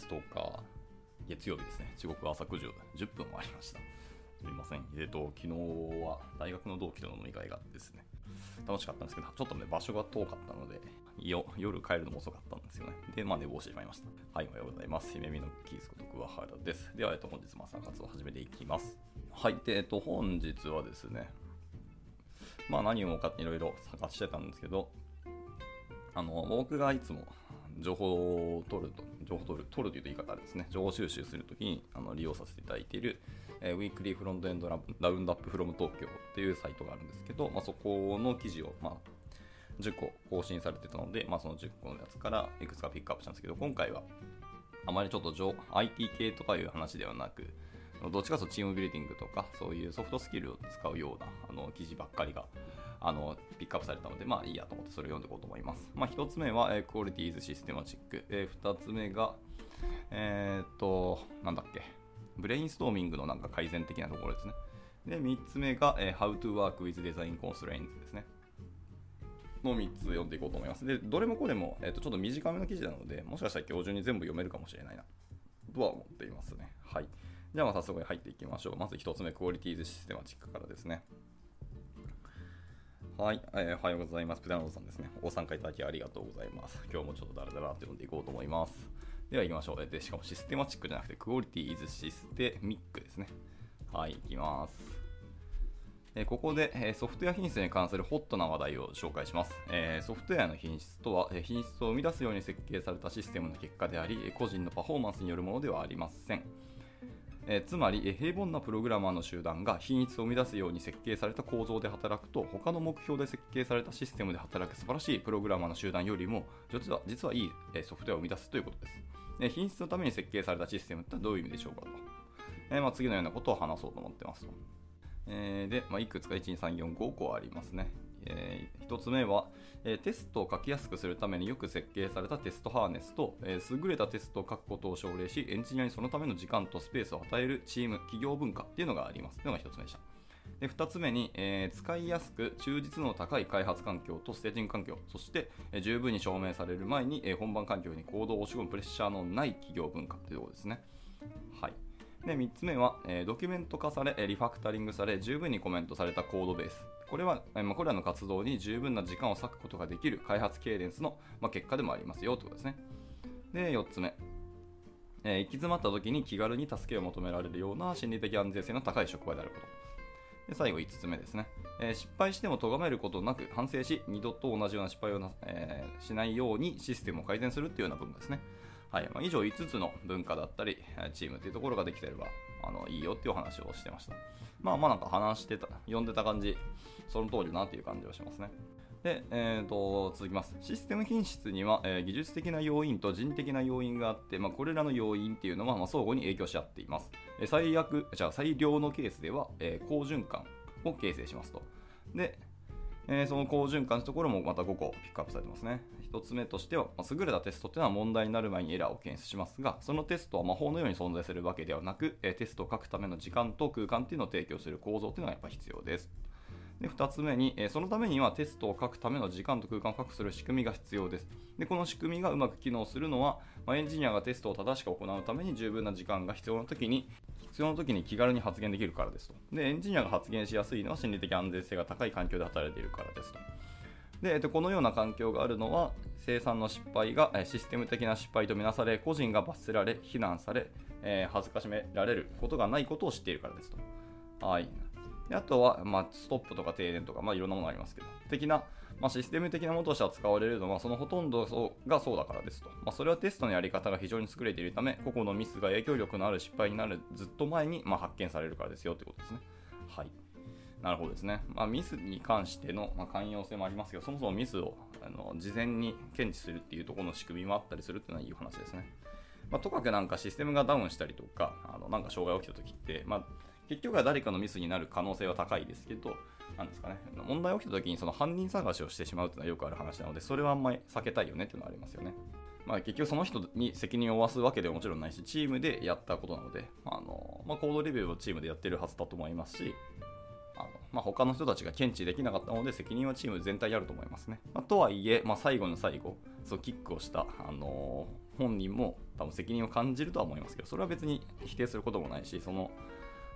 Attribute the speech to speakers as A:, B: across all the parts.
A: 月10日、月曜日ですね。時刻は朝9時10分もありました。すみません。えっ、と、昨日は大学の同期との飲み会があってですね、楽しかったんですけど、ちょっとね、場所が遠かったので、よ夜帰るのも遅かったんですよね。で、まあ寝坊してしまいました。はい、おはようございます。姫美のキースこと桑原です。では、えっと、本日も朝活を始めていきます。はい、で、えっと、本日はですね、まあ何をかいろいろ探してたんですけど、あの、僕がいつも情報を取ると、情報取る、取るという言い方ですね、情報収集するときにあの利用させていただいている、えー、ウィークリーフロントエンドラウンドアップフロム東京っていうサイトがあるんですけど、まあ、そこの記事を、まあ、10個更新されてたので、まあ、その10個のやつからいくつかピックアップしたんですけど、今回はあまりちょっと IT 系とかいう話ではなく、どっちかとチームビルディングとか、そういうソフトスキルを使うようなあの記事ばっかりがあのピックアップされたので、まあいいやと思ってそれを読んでいこうと思います。まあ、1つ目は、えー、クオリティーズシステマチック。えー、2つ目が、えー、っと、なんだっけ、ブレインストーミングのなんか改善的なところですね。で、3つ目が、えー、How to work with design constraints ですね。の3つ読んでいこうと思います。で、どれもこれも、えー、とちょっと短めの記事なので、もしかしたら今日中に全部読めるかもしれないな、とは思っていますね。はい。じゃあ、まあ早速入っていきましょう。まず1つ目、クオリティーズシステマチックからですね。はい、えー、おはようございます。プダノさんですね。ご参加いただきありがとうございます。今日もちょっとダラダラって読んでいこうと思います。では行きましょう。でしかもシステマチックじゃなくて、クオリティーズシステミックですね。はい、行きます。えー、ここで、えー、ソフトウェア品質に関するホットな話題を紹介します。えー、ソフトウェアの品質とは、え品質を生み出すように設計されたシステムの結果であり、個人のパフォーマンスによるものではありません。えつまり、え平凡なプログラマーの集団が品質を生み出すように設計された構造で働くと他の目標で設計されたシステムで働く素晴らしいプログラマーの集団よりも実は実はいい、えソフトウェアを生み出すということです、え品質のために設計されたシステムってどういう意味でしょうかと、えまあ、次のようなことを話そうと思ってますと、えで、まあ、いくつか？1 2 3 4 5個ありますね。えー、1つ目は、えー、テストを書きやすくするためによく設計されたテストハーネスと、えー、優れたテストを書くことを奨励し、エンジニアにそのための時間とスペースを与えるチーム、企業文化っていうのがあります。というのが1つ目でした。で2つ目に、えー、使いやすく忠実の高い開発環境とステージング環境、そして、えー、十分に証明される前に、えー、本番環境に行動を押し込むプレッシャーのない企業文化というところですね。はい。で3つ目は、えー、ドキュメント化され、リファクタリングされ、十分にコメントされたコードベース。これは、えー、まあ、これらの活動に十分な時間を割くことができる開発ケーデンスの、まあ、結果でもありますよということですね。で、4つ目。えー、行き詰まった時に気軽に助けを求められるような心理的安全性の高い職場であること。で最後5つ目ですね、え、失敗しても咎めることなく反省し、二度と同じような失敗をな、え、しないようにシステムを改善するっていうような文化ですね。はいまあ、以上5つの文化だったり、チームっていうところができてればあのいいよっていうお話をしてました。まあまあなんか話してた、読んでた感じ、その通りだなっていう感じはしますね。で、えーと、続きます。システム品質には、えー、技術的な要因と人的な要因があって、まあ、これらの要因っていうのは、まあ、相互に影響し合っています。最悪、じゃあ最良のケースでは、えー、好循環を形成しますと。で、えー、その好循環のところもまた5個ピックアップされてますね。1つ目としては、ま、優れたテストっていうのは問題になる前にエラーを検出しますが、そのテストは魔法のように存在するわけではなく、え、テストを書くための時間と空間っていうのを提供する構造っていうのがやっぱ必要です。で2つ目に、え、そのためにはテストを書くための時間と空間を確保する仕組みが必要です。でこの仕組みがうまく機能するのは、ま、エンジニアがテストを正しく行うために十分な時間が必要な時に必要な時に気軽に発言できるからですと。でエンジニアが発言しやすいのは心理的安全性が高い環境で働いているからですと。で、えっと、このような環境があるのは生産の失敗がシステム的な失敗とみなされ個人が罰せられ非難され、えー、恥ずかしめられることがないことを知っているからですと。はい、であとは、まあ、ストップとか停電とか、まあ、いろんなものありますけど的な、まあ、システム的なものとしては使われるのはそのほとんどがそうだからですと、まあ、それはテストのやり方が非常に優れているため個々のミスが影響力のある失敗になるずっと前に、まあ、発見されるからですよということですね。はいなるほどですね。まあ、ミスに関しての、まあ、寛容性もありますけど、そもそもミスをあの事前に検知するっていうところの仕組みもあったりするっていうのはいい話ですね。まあ、とかくなんかシステムがダウンしたりとか、あのなんか障害が起きた時って、まあ、結局は誰かのミスになる可能性は高いですけど、なんですかね、問題起きた時にその犯人探しをしてしまうっていうのはよくある話なので、それはあんまり避けたいよねっていうのはありますよね。まあ、結局その人に責任を負わすわけではもちろんないし、チームでやったことなので、あのまあ、コードレビューをチームでやってるはずだと思いますし、あのまあ、他の人たちが検知できなかったので責任はチーム全体にあると思いますね。まあ、とはいえ、まあ、最後の最後そうキックをした、あのー、本人も多分責任を感じるとは思いますけどそれは別に否定することもないしその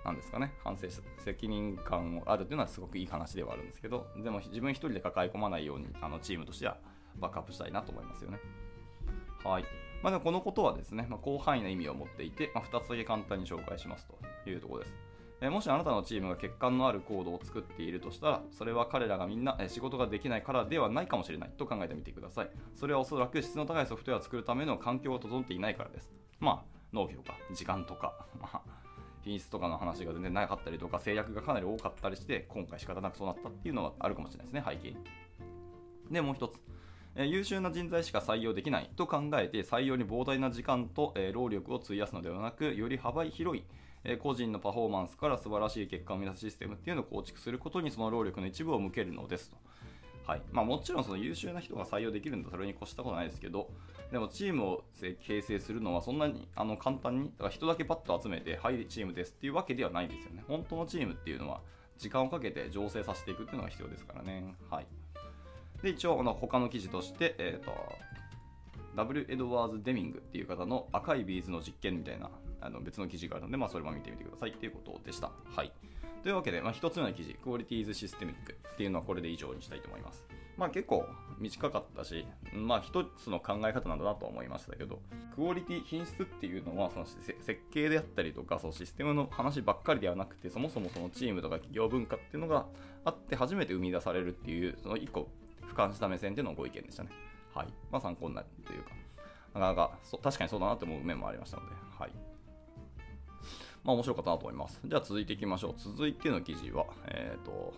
A: なんですかね反省責任感あるというのはすごくいい話ではあるんですけどでも自分一人で抱え込まないようにあのチームとしてはバックアップしたいなと思いますよね。はい。まあ、でもこのことはですね、ま、広範囲な意味を持っていて、ま、2つだけ簡単に紹介しますというところです。えもしあなたのチームが欠陥のあるコードを作っているとしたら、それは彼らがみんな仕事ができないからではないかもしれないと考えてみてください。それはおそらく質の高いソフトウェアを作るための環境が整っていないからです。まあ、農業か、時間とか、まあ、品質とかの話が全然なかったりとか、制約がかなり多かったりして、今回仕方なくそうなったっていうのはあるかもしれないですね、背景に。で、もう一つ。え優秀な人材しか採用できないと考えて採用に膨大な時間と、え労力を費やすのではなくより幅広い、え個人のパフォーマンスから素晴らしい結果を生み出すシステムっていうのを構築することにその労力の一部を向けるのですと。はいまあ、もちろんその優秀な人が採用できるんだそれに越したことないですけどでもチームを形成するのはそんなにあの簡単にだから人だけパッと集めてはいチームですっていうわけではないんですよね本当のチームっていうのは時間をかけて醸成させていくっていうのが必要ですからねはいで、一応の、他の記事として、えっ、ー、と、W. エドワーズ・デミングっていう方の赤いビーズの実験みたいなあの別の記事があるので、まあ、それも見てみてくださいっていうことでした。はい。というわけで、まあ、1つ目の記事、クオリティーズ・システミックっていうのはこれで以上にしたいと思います。まあ結構短かったし、まあ一つの考え方なんだなと思いましたけど、クオリティ、品質っていうのは、その設計であったりとか、そのシステムの話ばっかりではなくて、そもそもそのチームとか企業文化っていうのがあって初めて生み出されるっていう、その一個俯瞰した目線でのご意見でしたね。はい。まあ参考になるというか、なかなか確かにそうだなと思う面もありましたので、はい。まあ面白かったなと思います。じゃあ続いていきましょう。続いての記事は、えっ、ー、と、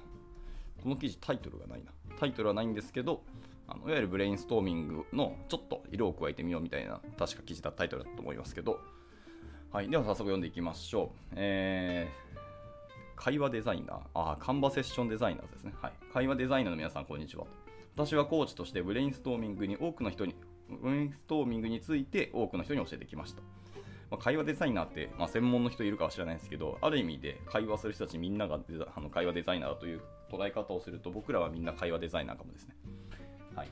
A: この記事タイトルがないな。タイトルはないんですけど、あのいわゆるブレインストーミングのちょっと色を加えてみようみたいな、確か記事だタイトルだと思いますけど、はい。では早速読んでいきましょう。えー、会話デザイナー、あ、カンバセッションデザイナーですね。はい。会話デザイナーの皆さん、こんにちは。私はコーチとしてブレインストーミングに多くの人に、ブレインストーミングについて多くの人に教えてきました。まあ、会話デザイナーって、まあ、専門の人いるかは知らないですけど、ある意味で会話する人たちみんながあの会話デザイナーだという捉え方をすると、僕らはみんな会話デザイナーかもですね。はい。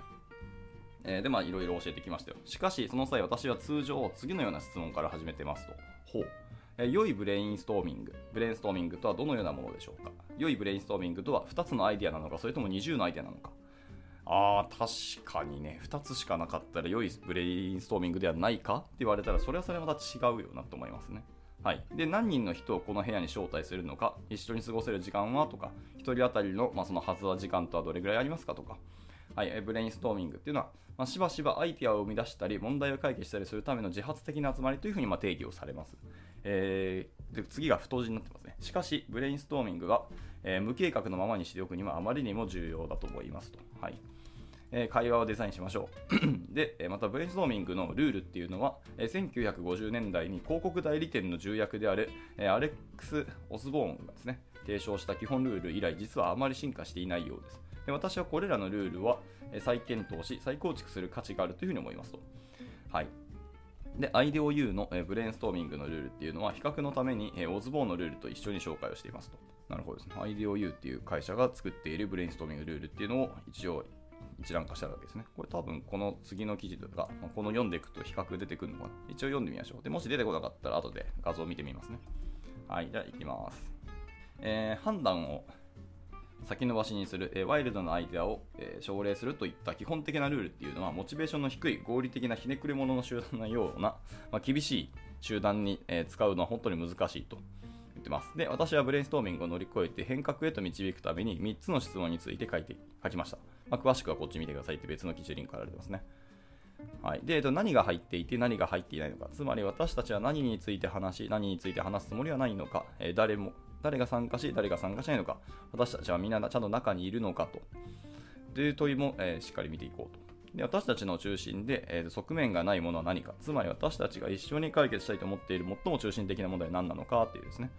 A: えー、で、まあ、いろいろ教えてきましたよ。しかし、その際、私は通常、次のような質問から始めてますと。ほう。え良いブレインストーミング。ブレインストーミングとはどのようなものでしょうか良いブレインストーミングとは2つのアイデアなのか、それとも20のアイデアなのかああ、確かにね、2つしかなかったら良いブレインストーミングではないかって言われたら、それはそれはまた違うよなと思いますね。はい、で何人の人をこの部屋に招待するのか、一緒に過ごせる時間はとか、1人当たりの,、まあその発話時間とはどれぐらいありますかとか、はい、ブレインストーミングっていうのは、まあ、しばしばアイデアを生み出したり、問題を解決したりするための自発的な集まりというふうにま定義をされます。えー、で次が太字になってますね。しかし、ブレインストーミングは、えー、無計画のままにしておくにはあまりにも重要だと思いますと。はいえ会話をデザインしましょう。で、またブレインストーミングのルールっていうのは、え1950年代に広告代理店の重役である、えアレックス・オスボーンがですね、提唱した基本ルール以来、実はあまり進化していないようです。で私はこれらのルールは再検討し、再構築する価値があるというふうに思いますと。はい。で、IDOU のブレインストーミングのルールっていうのは、比較のためにオズボーンのルールと一緒に紹介をしていますと。なるほどですね。IDOU っていう会社が作っているブレインストーミングルールっていうのを一応一覧化したわけですね。これ多分この次の記事とかま、この読んでいくと比較出てくるのかな。一応読んでみましょう。でもし出てこなかったら後で画像を見てみますね。はい、じゃあ行きます。えー、判断を先延ばしにする、えー、ワイルドなアイデアを、えー、奨励するといった基本的なルールっていうのは、モチベーションの低い合理的なひねくれ者の集団のような、まあ、厳しい集団に、え、使うのは本当に難しいと。ってます。で、私はブレインストーミングを乗り越えて変革へと導くために3つの質問について書いて書きました。まあ、詳しくはこっち見てくださいって別の記事リンクから出てますね。はい、で、えっと、何が入っていて何が入っていないのか、つまり私たちは何について話し、何について話すつもりはないのか、えー、誰も誰が参加し、誰が参加しないのか、私たちはみんなちゃんと中にいるのかと、という問いも、えー、しっかり見ていこうと。で私たちの中心で、えー、側面がないものは何か、つまり私たちが一緒に解決したいと思っている最も中心的な問題は何なのかっていうですね。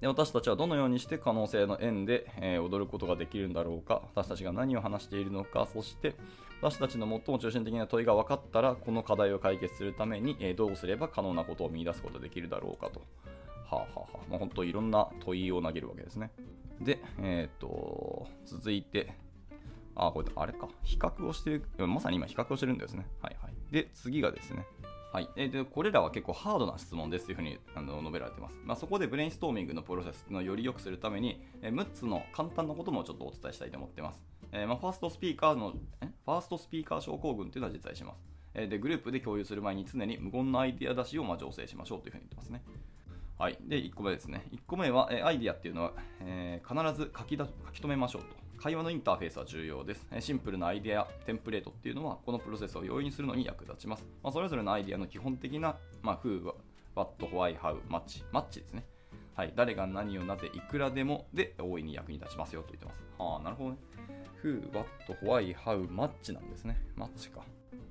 A: で私たちはどのようにして可能性の円で、えー、踊ることができるんだろうか私たちが何を話しているのかそして私たちの最も中心的な問いが分かったらこの課題を解決するために、えー、どうすれば可能なことを見出すことができるだろうかとはあ、はあはあ、まあ、本当いろんな問いを投げるわけですね。で、えっ、と、続いて、あ、これ、あれか、比較をしてる、まさに今比較をしてるんですね。はいはい。で、次がですね、はい、でこれらは結構ハードな質問ですというふうにあの述べられています、まあ、そこでブレインストーミングのプロセスのより良くするために、え6つの簡単なこともちょっとお伝えしたいと思っています、え、まあ、ファーストスピーカーのファーストスピーカー症候群というのは実在します、え、でグループで共有する前に常に無言のアイデア出しをま醸成しましょうというふうに言ってますね。はい、で1個目ですね。1個目は、えアイディアっていうのは、え、必ず書きだ書き留めましょうと。会話のインターフェースは重要です。シンプルなアイデア、テンプレートっていうのは、このプロセスを容易にするのに役立ちます。まあ、それぞれのアイデアの基本的な、まあ、Who, What, Why, How, マッチ、マッチですね。はい、誰が何をなぜ、いくらでもで大いに役に立ちますよと言ってます。はあ、なるほどね。Who, What, Why, How, マッチなんですね。マッチか。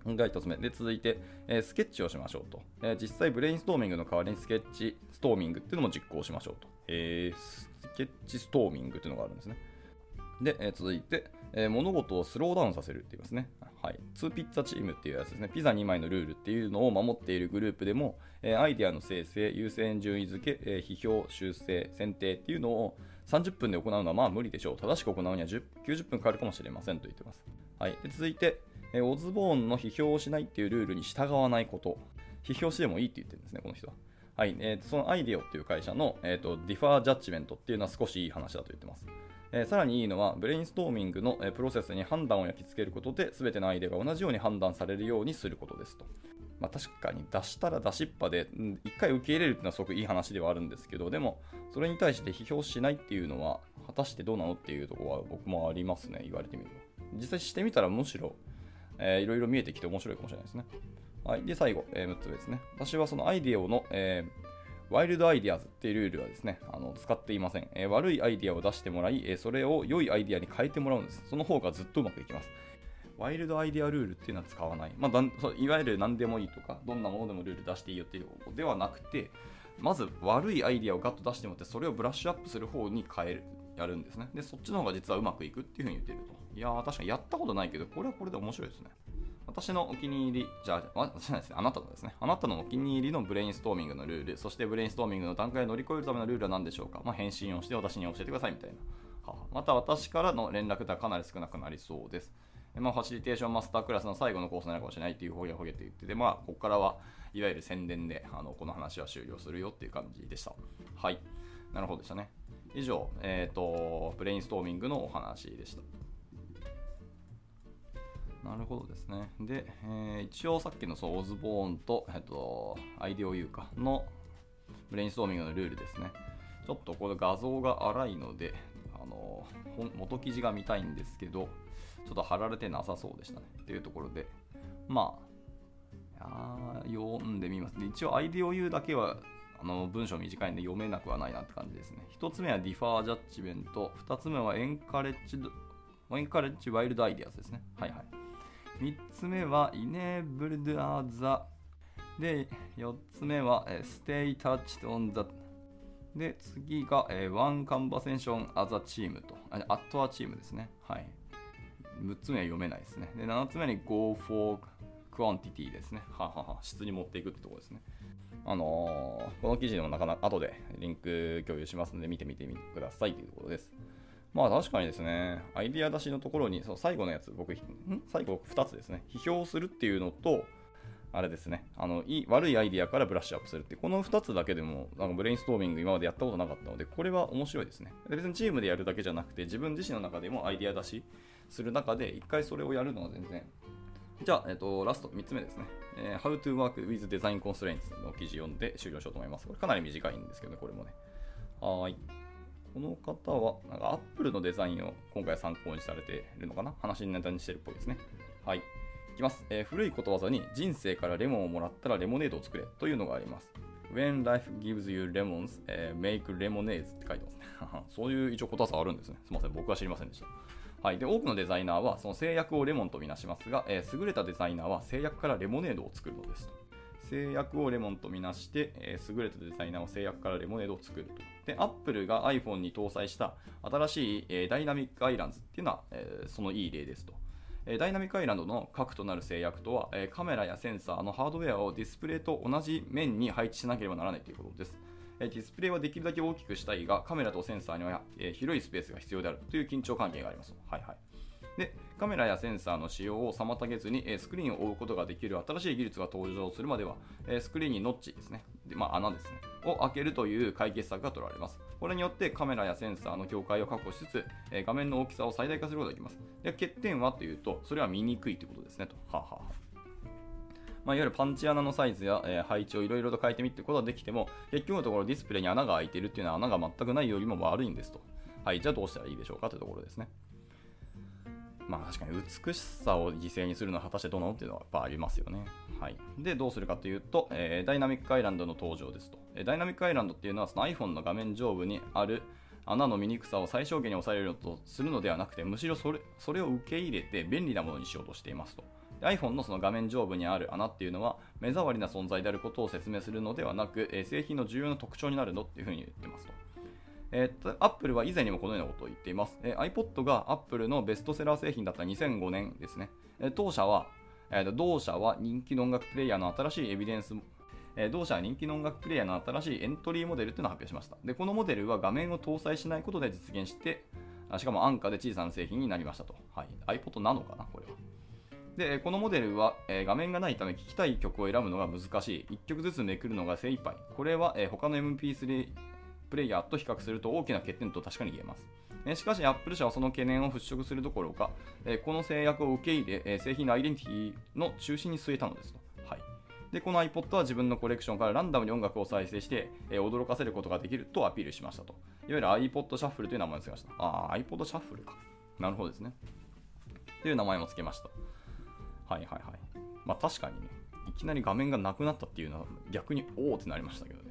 A: が1つ目。で、続いて、えー、スケッチをしましょうと、えー、実際、ブレインストーミングの代わりにスケッチストーミングっていうのも実行しましょうと。えー、スケッチストーミングっていうのがあるんですね。で、え、続いて、えー、物事をスローダウンさせるって言いますね。はい。2ピッツァチームっていうやつですね。ピザ2枚のルールっていうのを守っているグループでも、えー、アイデアの生成、優先順位付け、えー、批評、修正、選定っていうのを30分で行うのはまあ無理でしょう。正しく行うには90分かかるかもしれませんと言ってます。はい。で続いて、え、オズボーンの批評をしないっていうルールに従わないこと。批評してもいいって言ってるんですね、この人は。はい。えー、その IDEO っていう会社の、えーと、 Defer Judgment っていうのは少しいい話だと言ってます。えー、さらにいいのは、ブレインストーミングの、え、プロセスに判断を焼き付けることで、全てのアイデアが同じように判断されるようにすることですと。まあ、確かに出したら出しっぱで、一回受け入れるっていうのはすごくいい話ではあるんですけど、でも、それに対して批評しないっていうのは、果たしてどうなのっていうところは僕もありますね、言われてみると。実際してみたらむしろ、えー、いろいろ見えてきて面白いかもしれないですね。はい。で、最後、えー、6つ目ですね。私はそのアイデアの、えーワイルドアイディアズっていうルールはですね、あの使っていません、えー、悪いアイディアを出してもらい、えー、それを良いアイディアに変えてもらうんです。その方がずっとうまくいきます。ワイルドアイディアルールっていうのは使わない。まあ、だんいわゆる何でもいいとか、どんなものでもルール出していいよっていうことではなくて、まず悪いアイディアをガッと出してもらって、それをブラッシュアップする方に変える。やるんですね。で、そっちの方が実はうまくいくっていうふうに言ってると。いやー、確かにやったことないけど、これはこれで面白いですね。私のお気に入り、じゃあ、私じゃないですね、あなたのですね、あなたのお気に入りのブレインストーミングのルール、そしてブレインストーミングの段階を乗り越えるためのルールは何でしょうか、まあ、返信をして私に教えてくださいみたいな。はまた私からの連絡ではかなり少なくなりそうです。まあ、ファシリテーションマスタークラスの最後のコースになるかもしれないっていうほげほげって言ってて、まあ、ここからはいわゆる宣伝であのこの話は終了するよっていう感じでした。はい。なるほどでしたね。以上、えっ、ー、と、ブレインストーミングのお話でした。なるほどですね。で、えー、一応さっきのそうオズボーンと、えっと、 IDEO U かのブレインストーミングのルールですね。ちょっとこれ画像が荒いので、あの元記事が見たいんですけど、ちょっと貼られてなさそうでしたね。っていうところで、まあ、読んでみます。で一応 IDEO U だけはあの文章短いんで読めなくはないなって感じですね。1つ目は Defer Judgment、2つ目は Encourage、エンカレッジワイルドアイデアスですね。はいはい。3つ目は enabled as a で、4つ目は stay touched on the で、次が、one conversation as a team と、あ at a team ですね。はい。6つ目は読めないですね。で、7つ目に go for quantity ですね。ははは、質に持っていくってところですね。あのー、この記事でもなかなか後でリンク共有しますので見てみてくださいというところです。まあ確かにですね、アイディア出しのところに、その最後のやつ、僕、最後2つですね、批評するっていうのと、あれですね、あのいい悪いアイディアからブラッシュアップするってこの2つだけでもなんかブレインストーミング今までやったことなかったので、これは面白いですね。別にチームでやるだけじゃなくて、自分自身の中でもアイディア出しする中で、1回それをやるのは全然。じゃあ、えっと、ラスト3つ目ですね。えー、How to work with design constraints の記事読んで終了しようと思います。これかなり短いんですけどね、これもね。はい。この方は、なんか Apple のデザインを今回参考にされているのかな？話にネタにしてるっぽいですね。はい。いきます、えー、古いことわざに人生からレモンをもらったらレモネードを作れというのがあります。When life gives you lemons,、えー、make lemonades って書いてますね。そういう一応ことわざあるんですね。すみません、僕は知りませんでした。はい、で多くのデザイナーはその制約をレモンとみなしますが、えー、優れたデザイナーは制約からレモネードを作るのですと。制約をレモンとみなして、え、優れたデザイナーは制約からレモネードを作ると。で、Apple が iPhone に搭載した新しい、えー、ダイナミックアイランズっていうのは、えー、そのいい例ですと。えダイナミックアイランドの核となる制約とは、えカメラやセンサーのハードウェアをディスプレイと同じ面に配置しなければならないということです。えディスプレイはできるだけ大きくしたいが、カメラとセンサーには、え広いスペースが必要であるという緊張関係があります。はいはい。で、カメラやセンサーの使用を妨げずに、えスクリーンを覆うことができる新しい技術が登場するまでは、えスクリーンにノッチですね、でまあ、穴ですね、を開けるという解決策が取られます。これによってカメラやセンサーの境界を確保しつつ、え画面の大きさを最大化することができます。で欠点はというと、それは見にくいということですねと。はあ、はあまあ、いわゆるパンチ穴のサイズや、えー、配置をいろいろと変えてみることはできても、結局のところディスプレイに穴が開いているっていうのは穴が全くないよりも悪いんですと。はい、じゃあどうしたらいいでしょうかというところですね。まあ確かに美しさを犠牲にするのは果たしてどうなのっていうのはやっぱありますよね。はい。で、どうするかというと、えー、ダイナミックアイランドの登場ですと。えダイナミックアイランドっていうのはその iPhone の画面上部にある穴の見にくさを最小限に抑えるとするのではなくて、むしろそれそれを受け入れて便利なものにしようとしていますと。iPhone のその画面上部にある穴っていうのは目障りな存在であることを説明するのではなく、え製品の重要な特徴になるのっていうふうに言ってますと。えー、っと、Apple は以前にもこのようなことを言っています。えー、iPod が Apple のベストセラー製品だった2005年ですね。えー、当社は、えー、同社は人気の音楽プレイヤーの新しいエビデンスえ同社は人気の音楽プレイヤーの新しいエントリーモデルというのを発表しました。で、このモデルは画面を搭載しないことで実現して、しかも安価で小さな製品になりましたと。はい、iPod なのかな、これは。で、このモデルは、え、画面がないため聴きたい曲を選ぶのが難しい。1曲ずつめくるのが精一杯。これは、え、他の MP3 プレイヤーと比較すると大きな欠点と確かに言えます。え、しかし、Apple 社はその懸念を払拭するどころか、えこの制約を受け入れ、え製品のアイデンティティの中心に据えたのですと。はい、で、この iPod は自分のコレクションからランダムに音楽を再生して、え驚かせることができるとアピールしましたと。いわゆる iPod シャッフルという名前を付けました。ああ、iPod シャッフルか。なるほどですね。という名前も付けました。はいはいはい。まあ確かにね、いきなり画面がなくなったっていうのは逆におおってなりましたけどね。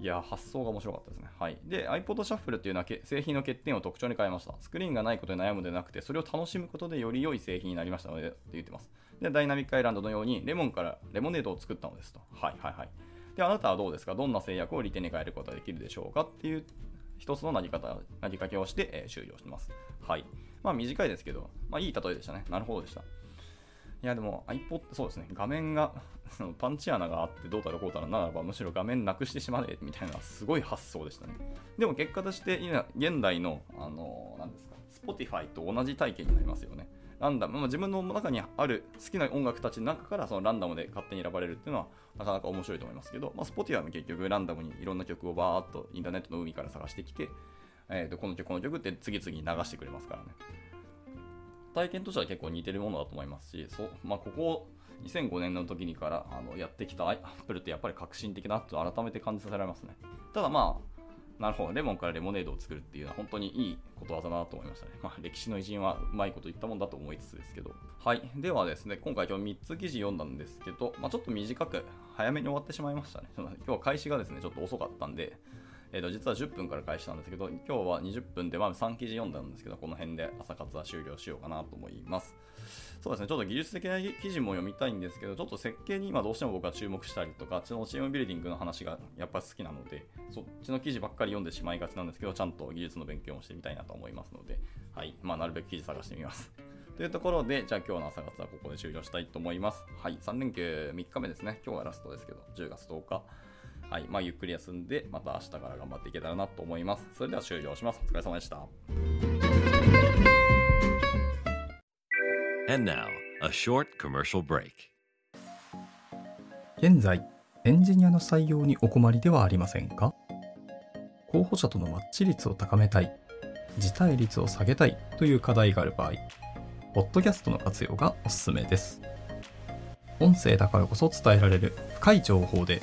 A: いや、発想が面白かったですね。はい。で、iPod シャッフルっていうのは製品の欠点を特徴に変えました。スクリーンがないことに悩むのではなくて、それを楽しむことでより良い製品になりましたので、って言ってます。で、ダイナミックアイランドのように、レモンからレモネードを作ったのですと。はいはいはい。で、あなたはどうですか？どんな制約を利点に変えることができるでしょうか？っていう一つの投げ方、投げかけをして、えー、終了してます。はい。まあ短いですけど、まあいい例えでしたね。なるほどでした。いやでも iPod、そうですね、画面が、パンチ穴があってどうたらこうたらならば、むしろ画面なくしてしまえみたいな、すごい発想でしたね。でも結果として、今、現代の、あの、何ですか、Spotify と同じ体験になりますよね。ランダム、まあ、自分の中にある好きな音楽たちの中からそのランダムで勝手に選ばれるっていうのはなかなか面白いと思いますけど、まあ、Spotify も結局ランダムにいろんな曲をバーっとインターネットの海から探してきて、えー、とこの曲この曲って次々流してくれますからね。体験としては結構似てるものだと思いますし、そうまあ、ここ2005年の時にからあのやってきたアップルってやっぱり革新的だなと改めて感じさせられますね。ただまあ、なるほど、レモンからレモネードを作るっていうのは本当にいいことわざだなと思いましたね。まあ、歴史の偉人はうまいこと言ったもんだと思いつつですけど。はい。ではですね、今回今日3つ記事読んだんですけど、まあ、ちょっと短く早めに終わってしまいましたね。今日は開始がですね、ちょっと遅かったんで、えー、と実は10分から開始したんですけど、今日は20分でまあ3記事読んだんですけど、この辺で朝活は終了しようかなと思います。そうですね、ちょっと技術的な記事も読みたいんですけど、ちょっと設計に今どうしても僕は注目したりとか、そのチームビルディングの話がやっぱ好きなので、そっちの記事ばっかり読んでしまいがちなんですけど、ちゃんと技術の勉強もしてみたいなと思いますので、はい、まあ、なるべく記事探してみます。というところで、じゃあ今日の朝活はここで終了したいと思います。はい、3連休3日目ですね。今日はラストですけど、10月10日。はい、まあ、ゆっくり休んで、また明日から頑張っていけたらなと思います。それでは終了します。お疲れ様でした。
B: And now, a short commercial break.
C: 現在、エンジニアの採用にお困りではありませんか？候補者とのマッチ率を高めたい、辞退率を下げたいという課題がある場合、ポッドキャストの活用がおすすめです。音声だからこそ伝えられる深い情報で